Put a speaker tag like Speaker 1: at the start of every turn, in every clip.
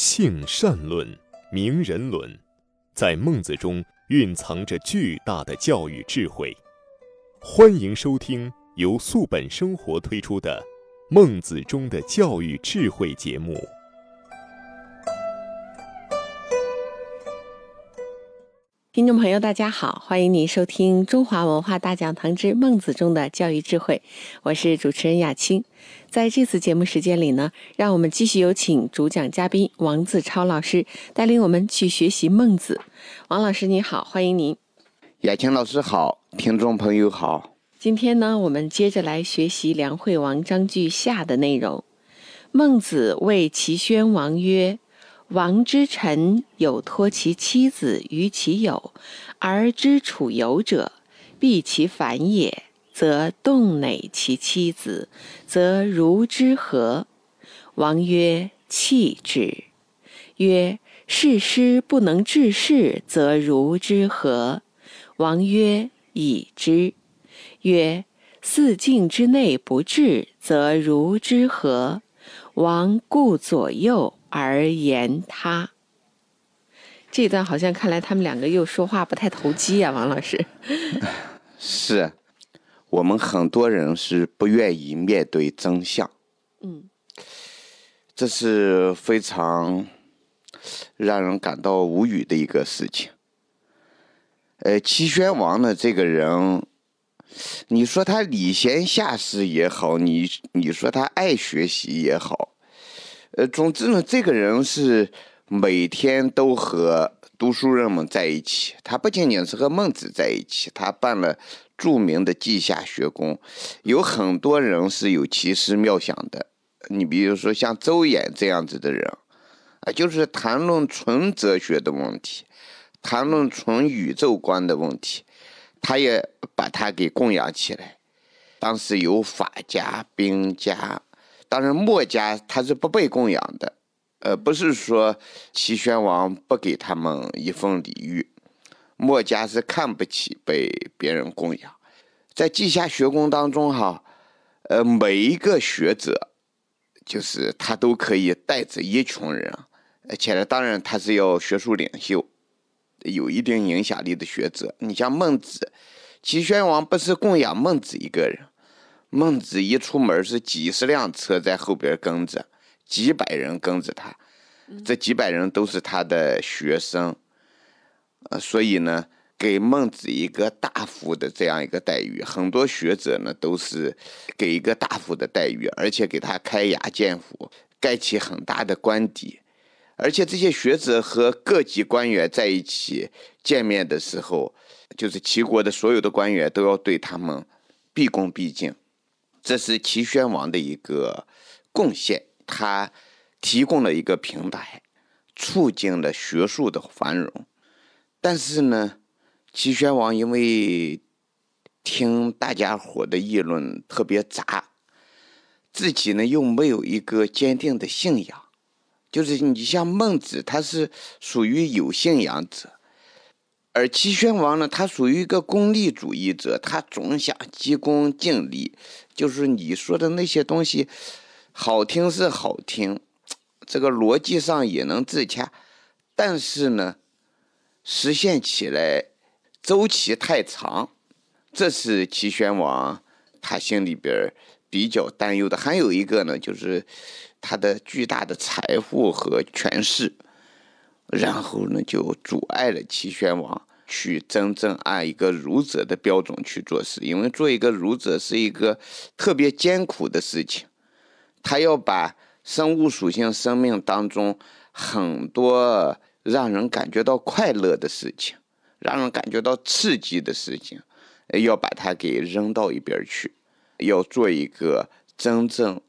Speaker 1: 性善论、名人伦，在孟子中蕴藏着巨大的教育智慧。欢迎收听由素本生活推出的《孟子中的教育智慧》节目。
Speaker 2: 听众朋友，大家好，欢迎您收听《中华文化大讲堂之孟子中的教育智慧》，我是主持人雅青。在这次节目时间里呢，让我们继续有请主讲嘉宾王自超老师带领我们去学习孟子。王老师你好，欢迎您。
Speaker 3: 雅青老师好，听众朋友好。
Speaker 2: 今天呢，我们接着来学习梁惠王章句下的内容。孟子谓齐宣王曰：“王之臣有托其妻子于其友，而知楚友者，必其反也。”则动馁其妻子，则如之何？王曰：弃之。曰：事师不能治事，则如之何？王曰：已之。曰：四境之内不治，则如之何？王顾左右而言他。这段好像看来他们两个又说话不太投机啊，王老师。
Speaker 3: 是。我们很多人是不愿意面对真相，
Speaker 2: 嗯，
Speaker 3: 这是非常让人感到无语的一个事情。呃，齐宣王呢，这个人，你说他礼贤下士也好，你你说他爱学习也好，呃，总之呢，这个人是每天都和读书人们在一起。他不仅仅是和孟子在一起，他办了。著名的稷下学宫，有很多人是有奇思妙想的。你比如说像周衍这样子的人，啊，就是谈论纯哲学的问题，谈论纯宇宙观的问题，他也把他给供养起来。当时有法家、兵家，当然墨家他是不被供养的。呃，不是说齐宣王不给他们一份礼遇。墨家是看不起被别人供养，在稷下学宫当中，哈，呃，每一个学者，就是他都可以带着一群人，而且呢，当然他是要学术领袖，有一定影响力的学者。你像孟子，齐宣王不是供养孟子一个人，孟子一出门是几十辆车在后边跟着，几百人跟着他，这几百人都是他的学生。呃，所以呢，给孟子一个大夫的这样一个待遇，很多学者呢都是给一个大夫的待遇，而且给他开牙建府，盖起很大的官邸，而且这些学者和各级官员在一起见面的时候，就是齐国的所有的官员都要对他们毕恭毕敬，这是齐宣王的一个贡献，他提供了一个平台，促进了学术的繁荣。但是呢，齐宣王因为听大家伙的议论特别杂，自己呢又没有一个坚定的信仰，就是你像孟子，他是属于有信仰者，而齐宣王呢，他属于一个功利主义者，他总想急功近利，就是你说的那些东西，好听是好听，这个逻辑上也能自洽，但是呢。实现起来周期太长，这是齐宣王他心里边比较担忧的。还有一个呢，就是他的巨大的财富和权势，然后呢就阻碍了齐宣王去真正按一个儒者的标准去做事。因为做一个儒者是一个特别艰苦的事情，他要把生物属性生命当中很多。让人感觉到快乐的事情，让人感觉到刺激的事情，要把它给扔到一边去，要做一个真正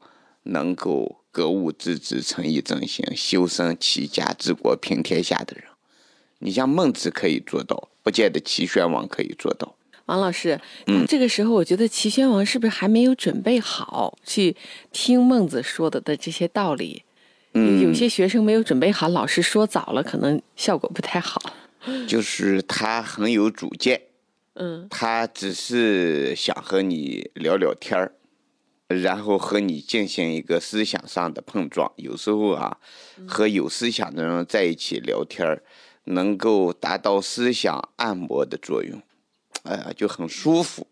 Speaker 3: 能够格物致知、诚意正心、修身齐家治国平天下的人。你像孟子可以做到，不见得齐宣王可以做到。
Speaker 2: 王老师，嗯，这个时候我觉得齐宣王是不是还没有准备好去听孟子说的的这些道理？
Speaker 3: 嗯，
Speaker 2: 有些学生没有准备好，老师说早了，可能效果不太好。
Speaker 3: 就是他很有主见，
Speaker 2: 嗯，
Speaker 3: 他只是想和你聊聊天儿，然后和你进行一个思想上的碰撞。有时候啊，和有思想的人在一起聊天儿，能够达到思想按摩的作用，哎呀，就很舒服。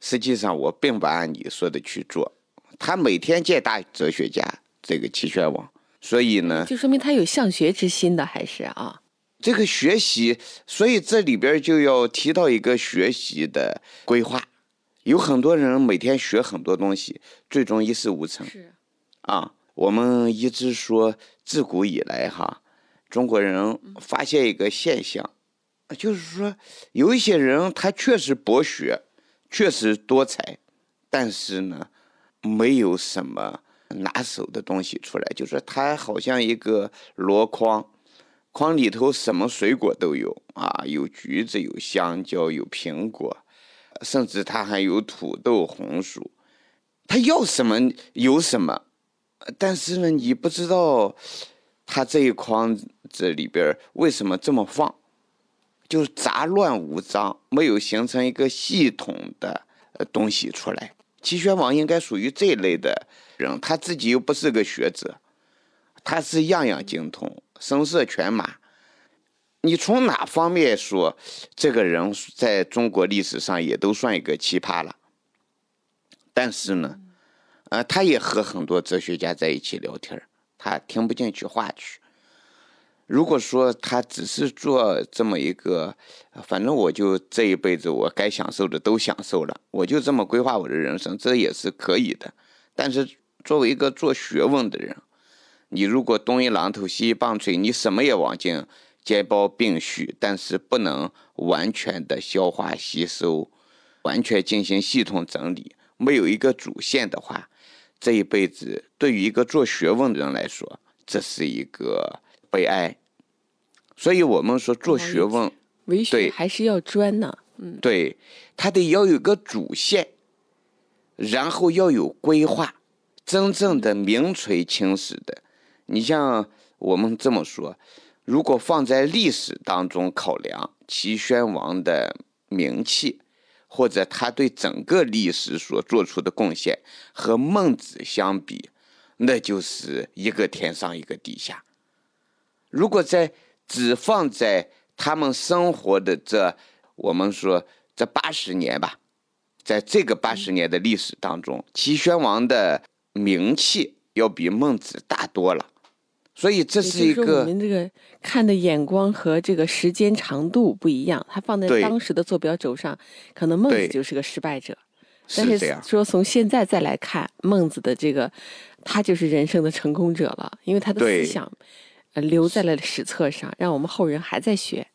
Speaker 3: 实际上，我并不按你说的去做。他每天见大哲学家，这个齐宣王，所以呢，
Speaker 2: 就说明他有向学之心的，还是啊？
Speaker 3: 这个学习，所以这里边就要提到一个学习的规划。有很多人每天学很多东西，最终一事无成。
Speaker 2: 是
Speaker 3: 啊，我们一直说，自古以来哈，中国人发现一个现象，就是说有一些人他确实博学，确实多才，但是呢，没有什么拿手的东西出来，就是他好像一个箩筐，筐里头什么水果都有啊，有橘子，有香蕉，有苹果。甚至他还有土豆、红薯，他要什么有什么，但是呢，你不知道他这一筐子里边为什么这么放，就是杂乱无章，没有形成一个系统的东西出来。齐宣王应该属于这类的人，他自己又不是个学者，他是样样精通，声色犬马。你从哪方面说，这个人在中国历史上也都算一个奇葩了。但是呢，呃，他也和很多哲学家在一起聊天他听不进去话去。如果说他只是做这么一个，反正我就这一辈子我该享受的都享受了，我就这么规划我的人生，这也是可以的。但是作为一个做学问的人，你如果东一榔头西一棒槌，你什么也往进。接包并蓄，但是不能完全的消化吸收，完全进行系统整理，没有一个主线的话，这一辈子对于一个做学问的人来说，这是一个悲哀。所以，我们说做学问，
Speaker 2: 为学还是要专呢。嗯，
Speaker 3: 对，他得要有个主线，然后要有规划，真正的名垂青史的。你像我们这么说。如果放在历史当中考量齐宣王的名气，或者他对整个历史所做出的贡献和孟子相比，那就是一个天上一个地下。如果在只放在他们生活的这，我们说这八十年吧，在这个八十年的历史当中，齐宣王的名气要比孟子大多了。所以这是一个
Speaker 2: 我们这个看的眼光和这个时间长度不一样。他放在当时的坐标轴上，可能孟子就是个失败者。但是说从现在再来看，孟子的这个，他就是人生的成功者了，因为他的思想呃留在了史册上，让我们后人还在学。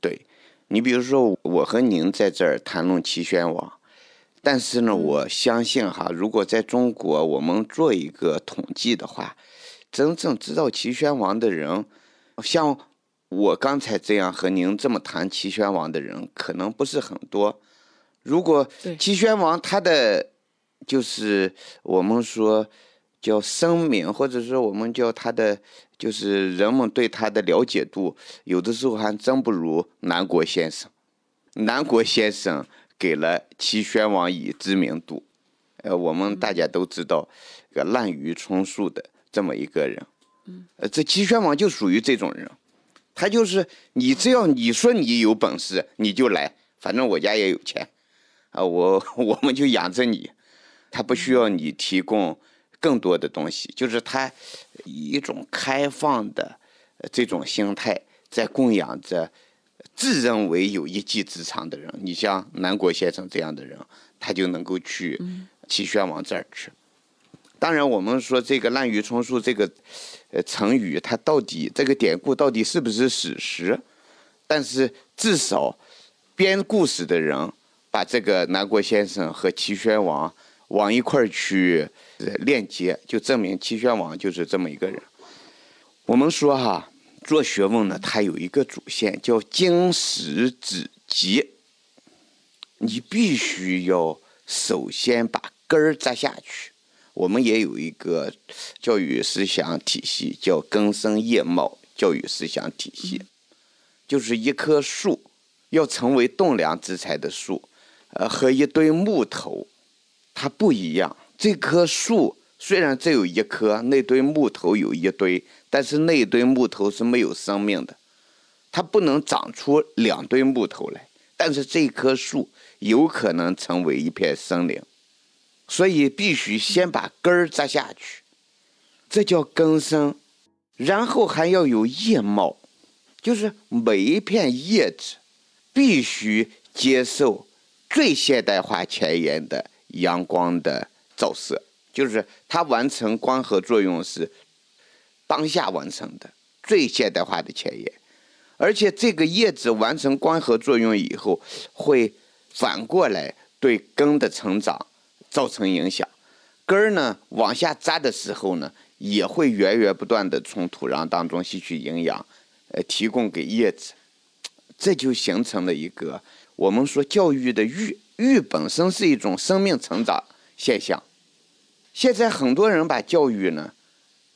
Speaker 3: 对，你比如说我和您在这儿谈论齐宣王，但是呢，我相信哈，如果在中国我们做一个统计的话。真正知道齐宣王的人，像我刚才这样和您这么谈齐宣王的人，可能不是很多。如果齐宣王他的就是我们说叫声名，或者说我们叫他的就是人们对他的了解度，有的时候还真不如南国先生。南国先生给了齐宣王以知名度。呃，我们大家都知道，这个滥竽充数的。这么一个人，呃，这齐宣王就属于这种人，他就是你只要你说你有本事，你就来，反正我家也有钱，啊，我 我们就养着你，他不需要你提供更多的东西，就是他以一种开放的这种心态在供养着自认为有一技之长的人。你像南国先生这样的人，他就能够去齐宣王这儿去。当然，我们说这个“滥竽充数”这个呃成语，它到底这个典故到底是不是史实？但是至少编故事的人把这个南国先生和齐宣王往一块儿去链接，就证明齐宣王就是这么一个人。我们说哈，做学问呢，它有一个主线叫经史子集，你必须要首先把根儿扎下去。我们也有一个教育思想体系，叫根深叶茂教育思想体系，就是一棵树要成为栋梁之材的树，呃，和一堆木头它不一样，这棵树虽然只有一棵，那堆木头有一堆，但是那堆木头是没有生命的，它不能长出两堆木头来。但是这棵树有可能成为一片森林，所以必须先把根儿扎下去，这叫根生，然后还要有叶茂，就是每一片叶子必须接受最现代化前沿的阳光的照射，就是它完成光合作用是当下完成的最现代化的前沿。而且这个叶子完成光合作用以后，会反过来对根的成长造成影响。根儿呢往下扎的时候呢，也会源源不断的从土壤当中吸取营养，呃，提供给叶子。这就形成了一个我们说教育的育，育本身是一种生命成长现象。现在很多人把教育呢，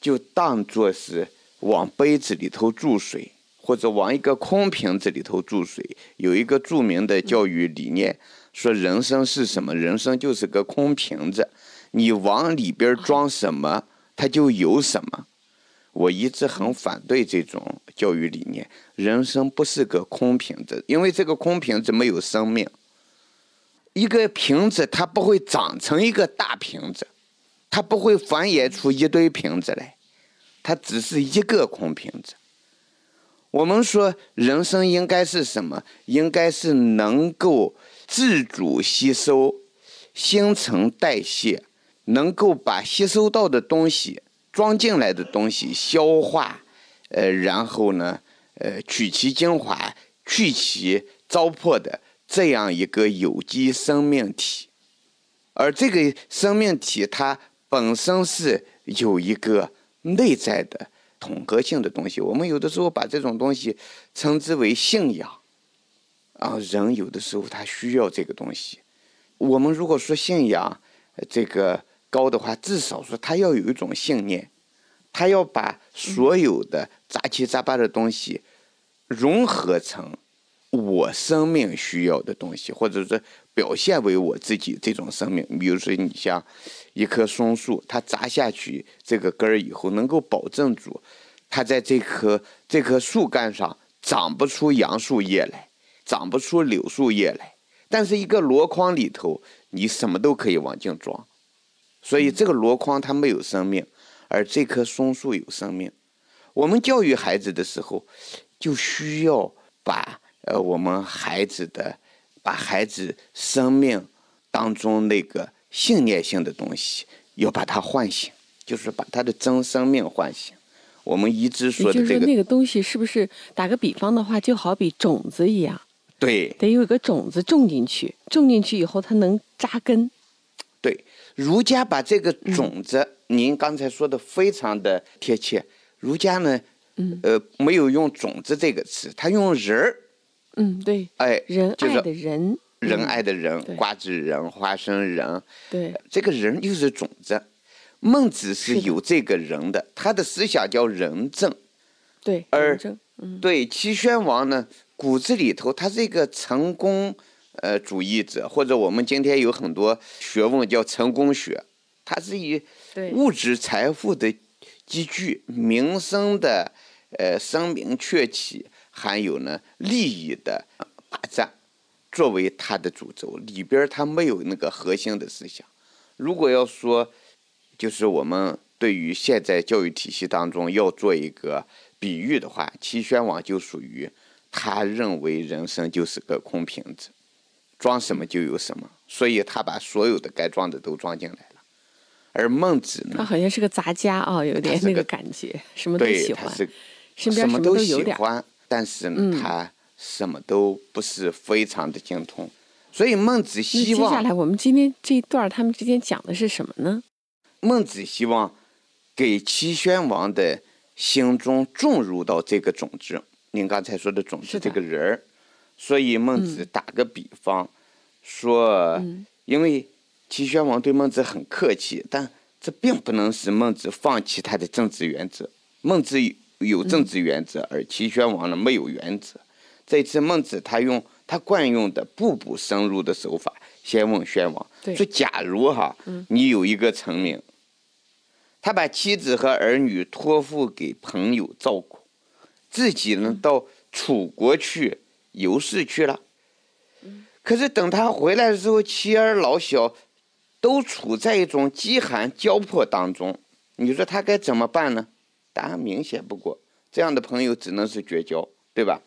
Speaker 3: 就当作是往杯子里头注水。或者往一个空瓶子里头注水，有一个著名的教育理念，说人生是什么？人生就是个空瓶子，你往里边装什么，它就有什么。我一直很反对这种教育理念。人生不是个空瓶子，因为这个空瓶子没有生命。一个瓶子它不会长成一个大瓶子，它不会繁衍出一堆瓶子来，它只是一个空瓶子。我们说人生应该是什么？应该是能够自主吸收、新陈代谢，能够把吸收到的东西、装进来的东西消化，呃，然后呢，呃，取其精华、去其糟粕的这样一个有机生命体。而这个生命体它本身是有一个内在的。统合性的东西，我们有的时候把这种东西称之为信仰，啊，人有的时候他需要这个东西。我们如果说信仰这个高的话，至少说他要有一种信念，他要把所有的杂七杂八的东西融合成我生命需要的东西，或者是表现为我自己这种生命。比如说，你像。一棵松树，它扎下去这个根儿以后，能够保证住它在这棵这棵树干上长不出杨树叶来，长不出柳树叶来。但是一个箩筐里头，你什么都可以往进装，所以这个箩筐它没有生命，而这棵松树有生命。我们教育孩子的时候，就需要把呃我们孩子的把孩子生命当中那个。信念性的东西要把它唤醒，就是把他的真生命唤醒。我们一直说的这
Speaker 2: 个那个东西，是不是打个比方的话，就好比种子一样？
Speaker 3: 对，
Speaker 2: 得有一个种子种进去，种进去以后它能扎根。
Speaker 3: 对，儒家把这个种子，您刚才说的非常的贴切。儒家呢，嗯，呃，没有用种子这个词，他用人儿。
Speaker 2: 嗯，对，
Speaker 3: 哎，
Speaker 2: 仁爱的仁。
Speaker 3: 仁爱的仁，瓜子仁，花生仁。
Speaker 2: 对，
Speaker 3: 这个人就是种子。孟子是有这个人的，他的思想叫仁政。
Speaker 2: 对，
Speaker 3: 而对齐宣王呢，骨子里头他是一个成功呃主义者，或者我们今天有很多学问叫成功学，他是以物质财富的积聚、民生的呃声名鹊起，还有呢利益的霸占。作为他的主轴里边，他没有那个核心的思想。如果要说，就是我们对于现在教育体系当中要做一个比喻的话，齐宣王就属于他认为人生就是个空瓶子，装什么就有什么，所以他把所有的该装的都装进来了。而孟子呢，
Speaker 2: 他好像是个杂家啊，有点那个感觉，什么都喜欢，身边
Speaker 3: 什么都
Speaker 2: 喜
Speaker 3: 欢，但是呢，他。什么都不是非常的精通，所以孟子希望。
Speaker 2: 接下来我们今天这一段他们之间讲的是什么呢？
Speaker 3: 孟子希望给齐宣王的心中种入到这个种子。您刚才说的种子，这个人儿。所以孟子打个比方说，因为齐宣王对孟子很客气，但这并不能使孟子放弃他的政治原则。孟子有政治原则，而齐宣王呢没有原则。这次孟子他用他惯用的步步深入的手法，先问宣王说：“假如哈，你有一个臣民，他把妻子和儿女托付给朋友照顾，自己呢到楚国去游试去了。可是等他回来的时候，妻儿老小都处在一种饥寒交迫当中，你说他该怎么办呢？答案明显不过，这样的朋友只能是绝交，对吧？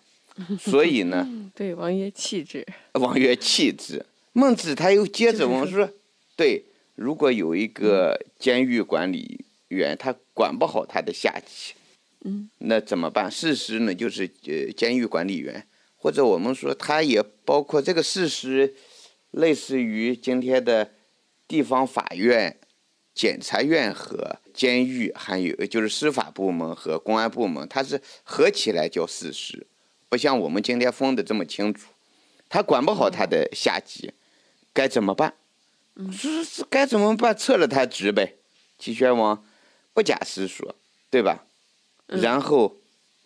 Speaker 3: 所以呢，
Speaker 2: 对，王爷气质。
Speaker 3: 王爷气质。孟子他又接着问说：“对，如果有一个监狱管理员，他管不好他的下级，
Speaker 2: 嗯，
Speaker 3: 那怎么办？事实呢，就是呃，监狱管理员，或者我们说，他也包括这个事实，类似于今天的地方法院、检察院和监狱，还有就是司法部门和公安部门，它是合起来叫事实，不像我们今天分的这么清楚。他管不好他的下级，该怎么办？是是该怎么办？撤了他职呗。齐宣王不假思索，对吧？然后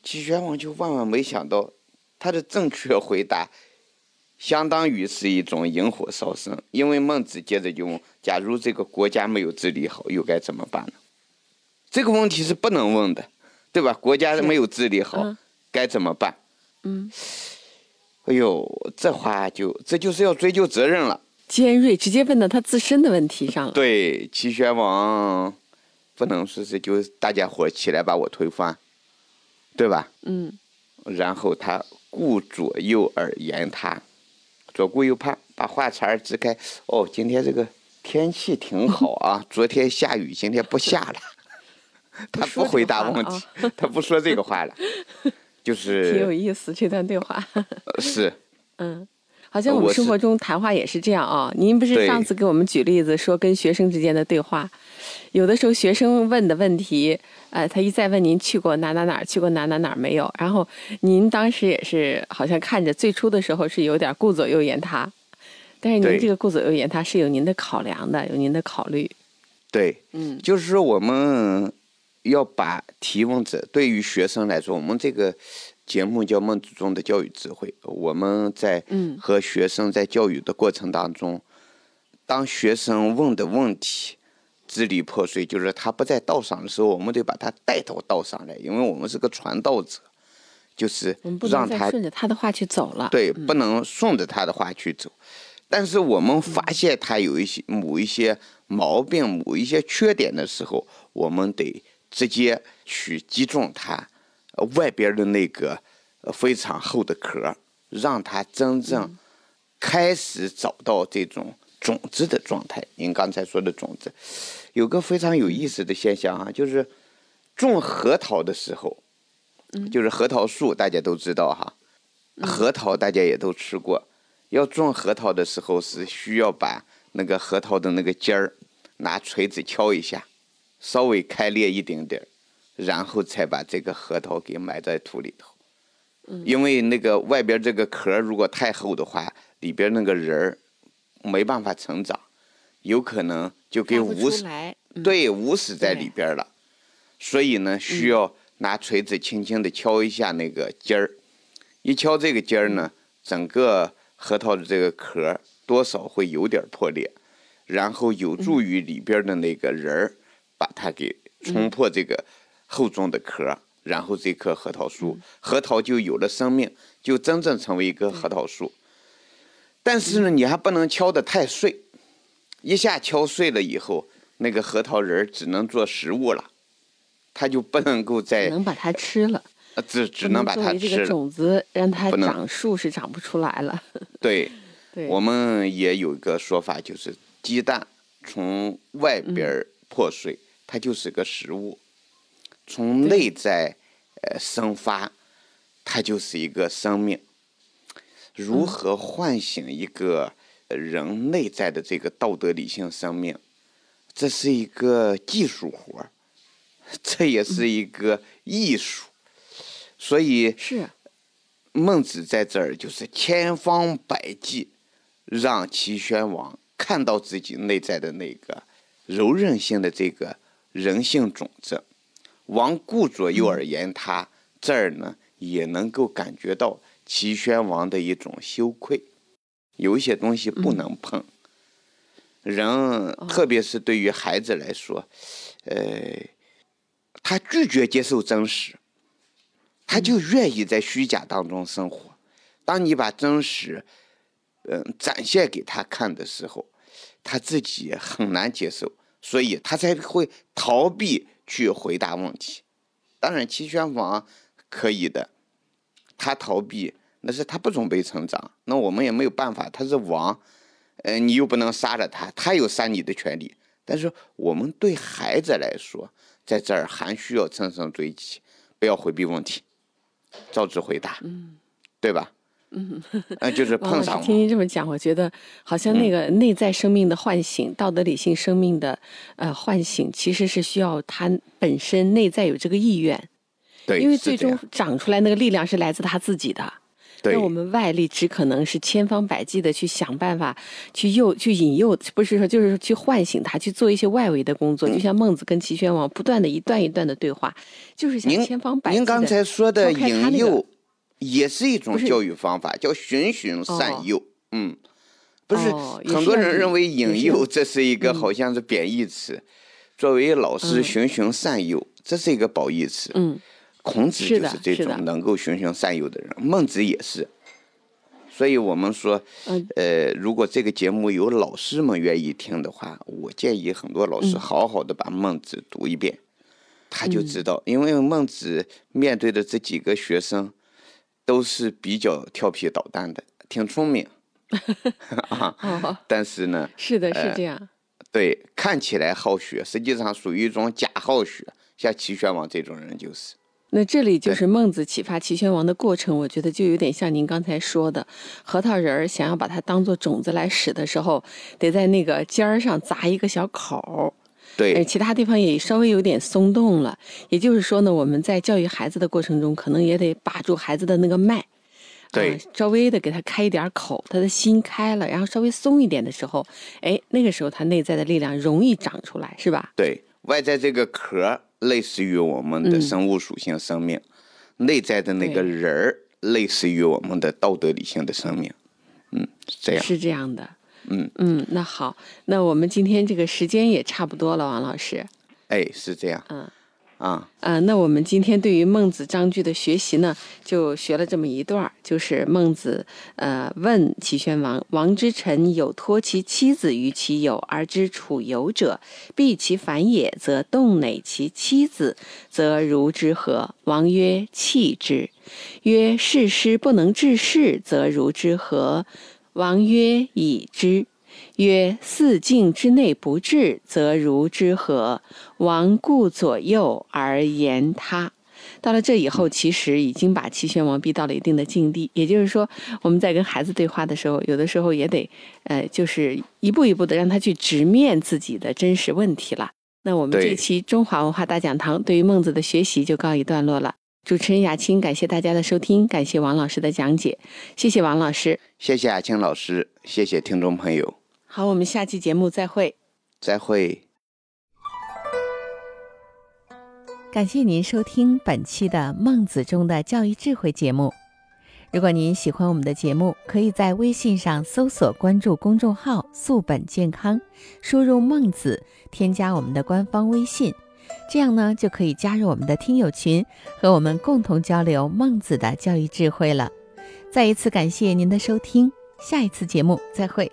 Speaker 3: 齐宣王就万万没想到，他的正确回答，相当于是一种引火烧身。因为孟子接着就问：假如这个国家没有治理好，又该怎么办呢？这个问题是不能问的，对吧？国家没有治理好，
Speaker 2: 嗯
Speaker 3: 该怎么办？
Speaker 2: 嗯，
Speaker 3: 哎呦，这话就这就是要追究责任了。
Speaker 2: 尖锐，直接问到他自身的问题上了。
Speaker 3: 对，齐宣王不能说是就大家伙起来把我推翻，对吧？
Speaker 2: 嗯，
Speaker 3: 然后他顾左右而言他，左顾右盼，把话茬儿支开。哦，今天这个天气挺好啊，昨天下雨，今天不下了。他不回答问题，他不说这个话了，就是
Speaker 2: 挺有意思这段对话。
Speaker 3: 是
Speaker 2: 嗯，好像我们生活中谈话也是这样啊、您不是上次给我们举例子说跟学生之间的对话，有的时候学生问的问题，呃，他一再问您去过哪哪哪儿，去过哪哪哪儿没有，然后您当时也是好像看着最初的时候是有点顾左右言他，但是您这个顾左右言他是有您的考量的，有您的考虑。
Speaker 3: 对，
Speaker 2: 嗯
Speaker 3: 就是说我们要把提问者对于学生来说，我们这个节目叫《孟子中的教育智慧》，我们在
Speaker 2: 嗯
Speaker 3: 和学生在教育的过程当中，当学生问的问题支离破碎，就是他不在道上的时候，我们得把他带到道上来，因为我们是个传道者，就是让他
Speaker 2: 顺着他的话去走了。
Speaker 3: 对，不能顺着他的话去走。但是我们发现他有一些某一些毛病、某一些缺点的时候，我们得直接去击中他呃外边的那个呃非常厚的壳，让它真正开始找到这种种子的状态。您刚才说的种子，有个非常有意思的现象啊，就是种核桃的时候，就是核桃树，大家都知道哈。核桃大家也都吃过，要种核桃的时候是需要把那个核桃的那个尖儿拿锤子敲一下，稍微开裂一点点儿，然后才把这个核桃给埋在土里头。因为那个外边这个壳如果太厚的话，里边那个仁儿没办法成长，有可能就给捂死，
Speaker 2: 嗯
Speaker 3: 对，捂死在里边了。所以呢，需要拿锤子轻轻地敲一下那个尖儿，一敲这个尖儿呢，整个核桃的这个壳多少会有点破裂，然后有助于里边的那个仁儿把它给冲破这个厚重的壳，然后这棵核桃树，核桃就有了生命，就真正成为一棵核桃树。但是呢，你还不能敲得太碎，一下敲碎了以后，那个核桃仁儿只能做食物了，它就不能够再
Speaker 2: 能把它吃了，
Speaker 3: 呃只只能把
Speaker 2: 作为这个
Speaker 3: 它吃了。
Speaker 2: 种子让它长树是长不出来了。
Speaker 3: 对，
Speaker 2: 对，
Speaker 3: 我们也有一个说法，就是鸡蛋从外
Speaker 2: 嗯
Speaker 3: 边破碎，它就是个食物；从内在呃生发，它就是一个生命。如
Speaker 2: 嗯
Speaker 3: 何唤醒一个呃人内在的这个道德理性生命，这是一个技术活儿，这也是一个艺术。所以，
Speaker 2: 是
Speaker 3: 孟子在这儿就是千方百计让齐宣王看到自己内在的那个柔韧性的这个人性种子。王顾左右而言他，这儿呢也能够感觉到齐宣王的一种羞愧，有一些东西不能碰，人特别是对于孩子来说，呃，他拒绝接受真实，他就愿意在虚假当中生活。当你把真实，嗯，展现给他看的时候，他自己很难接受，所以他才会逃避去回答问题。当然，齐宣王可以的，他逃避那是他不准备成长，那我们也没有办法，他是王，呃，你又不能杀了他，他有杀你的权利。但是我们对孩子来说，在这儿还需要乘胜追击，不要回避问题，照直回答，嗯，对吧？
Speaker 2: 嗯，
Speaker 3: 呃，就是碰上
Speaker 2: 听您这么讲，我觉得好像那个内在生命的唤醒，道德理性生命的呃唤醒，其实是需要他本身内在有这个意愿，
Speaker 3: 对，
Speaker 2: 因为最终长出来那个力量是来自他自己的。对那我们外力只可能是千方百计的去想办法，去诱、去引诱，不是说就是去唤醒他，去做一些外围的工作。就像孟子跟齐宣王不断的一段一段的对话，就是想千方百计。
Speaker 3: 您刚才说的引诱。也是一种教育方法，叫循循善诱。嗯，不是很多人认为引诱这是一个好像是贬义词。作为老师，循循善诱，这是一个褒义词。
Speaker 2: 嗯，
Speaker 3: 孔子就是这种能够循循善诱的人，孟子也是。所以我们说，呃，如果这个节目有老师们愿意听的话，我建议很多老师好好的把孟子读一遍，他就知道，因为孟子面对的这几个学生。都是比较调皮捣蛋的，挺聪明，啊，但是呢，
Speaker 2: 是的，是这样，
Speaker 3: 对，看起来好学，实际上属于一种假好学，像齐宣王这种人就是。
Speaker 2: 那这里就是孟子启发齐宣王的过程，我觉得就有点像您刚才说的，核桃仁儿想要把它当做种子来使的时候，得在那个尖儿上砸一个小口儿。
Speaker 3: 对，
Speaker 2: 其他地方也稍微有点松动了。也就是说呢，我们在教育孩子的过程中，可能也得把住孩子的那个脉，
Speaker 3: 对，
Speaker 2: 稍微的给他开一点口，他的心开了，然后稍微松一点的时候，哎，那个时候他内在的力量容易长出来，是吧？
Speaker 3: 对外在这个壳类似于我们的生物属性生命，内在的那个人儿类似于我们的道德理性的生命，嗯，是这样，
Speaker 2: 是这样的。
Speaker 3: 嗯
Speaker 2: 嗯，那好，那我们今天这个时间也差不多了，王老师。
Speaker 3: 哎，是这样。
Speaker 2: 嗯
Speaker 3: 啊
Speaker 2: 啊，那我们今天对于孟子章句的学习呢，就学了这么一段就是孟子呃问齐宣王：王之臣有托其妻子于其友而知处游者，必其反也，则动馁其妻子，则如之何？王曰：弃之。曰：事师不能治事，则如之何？王曰：“已之。”曰：“四境之内不治，则如之何？”王顾左右而言他。到了这以后，其实已经把齐宣王逼到了一定的境地。也就是说，我们在跟孩子对话的时候，有的时候也得，呃，就是一步一步的让他去直面自己的真实问题了。那我们这期中华文化大讲堂对于孟子的学习就告一段落了。主持人雅青，感谢大家的收听，感谢王老师的讲解，谢谢王老师，
Speaker 3: 谢谢雅青老师，谢谢听众朋友。
Speaker 2: 好，我们下期节目再会。
Speaker 3: 再会。
Speaker 2: 感谢您收听本期的《孟子中的教育智慧》节目。如果您喜欢我们的节目，可以在微信上搜索关注公众号“素本健康”，输入“孟子”，添加我们的官方微信。这样呢，就可以加入我们的听友群，和我们共同交流孟子的教育智慧了。再一次感谢您的收听，下一次节目再会。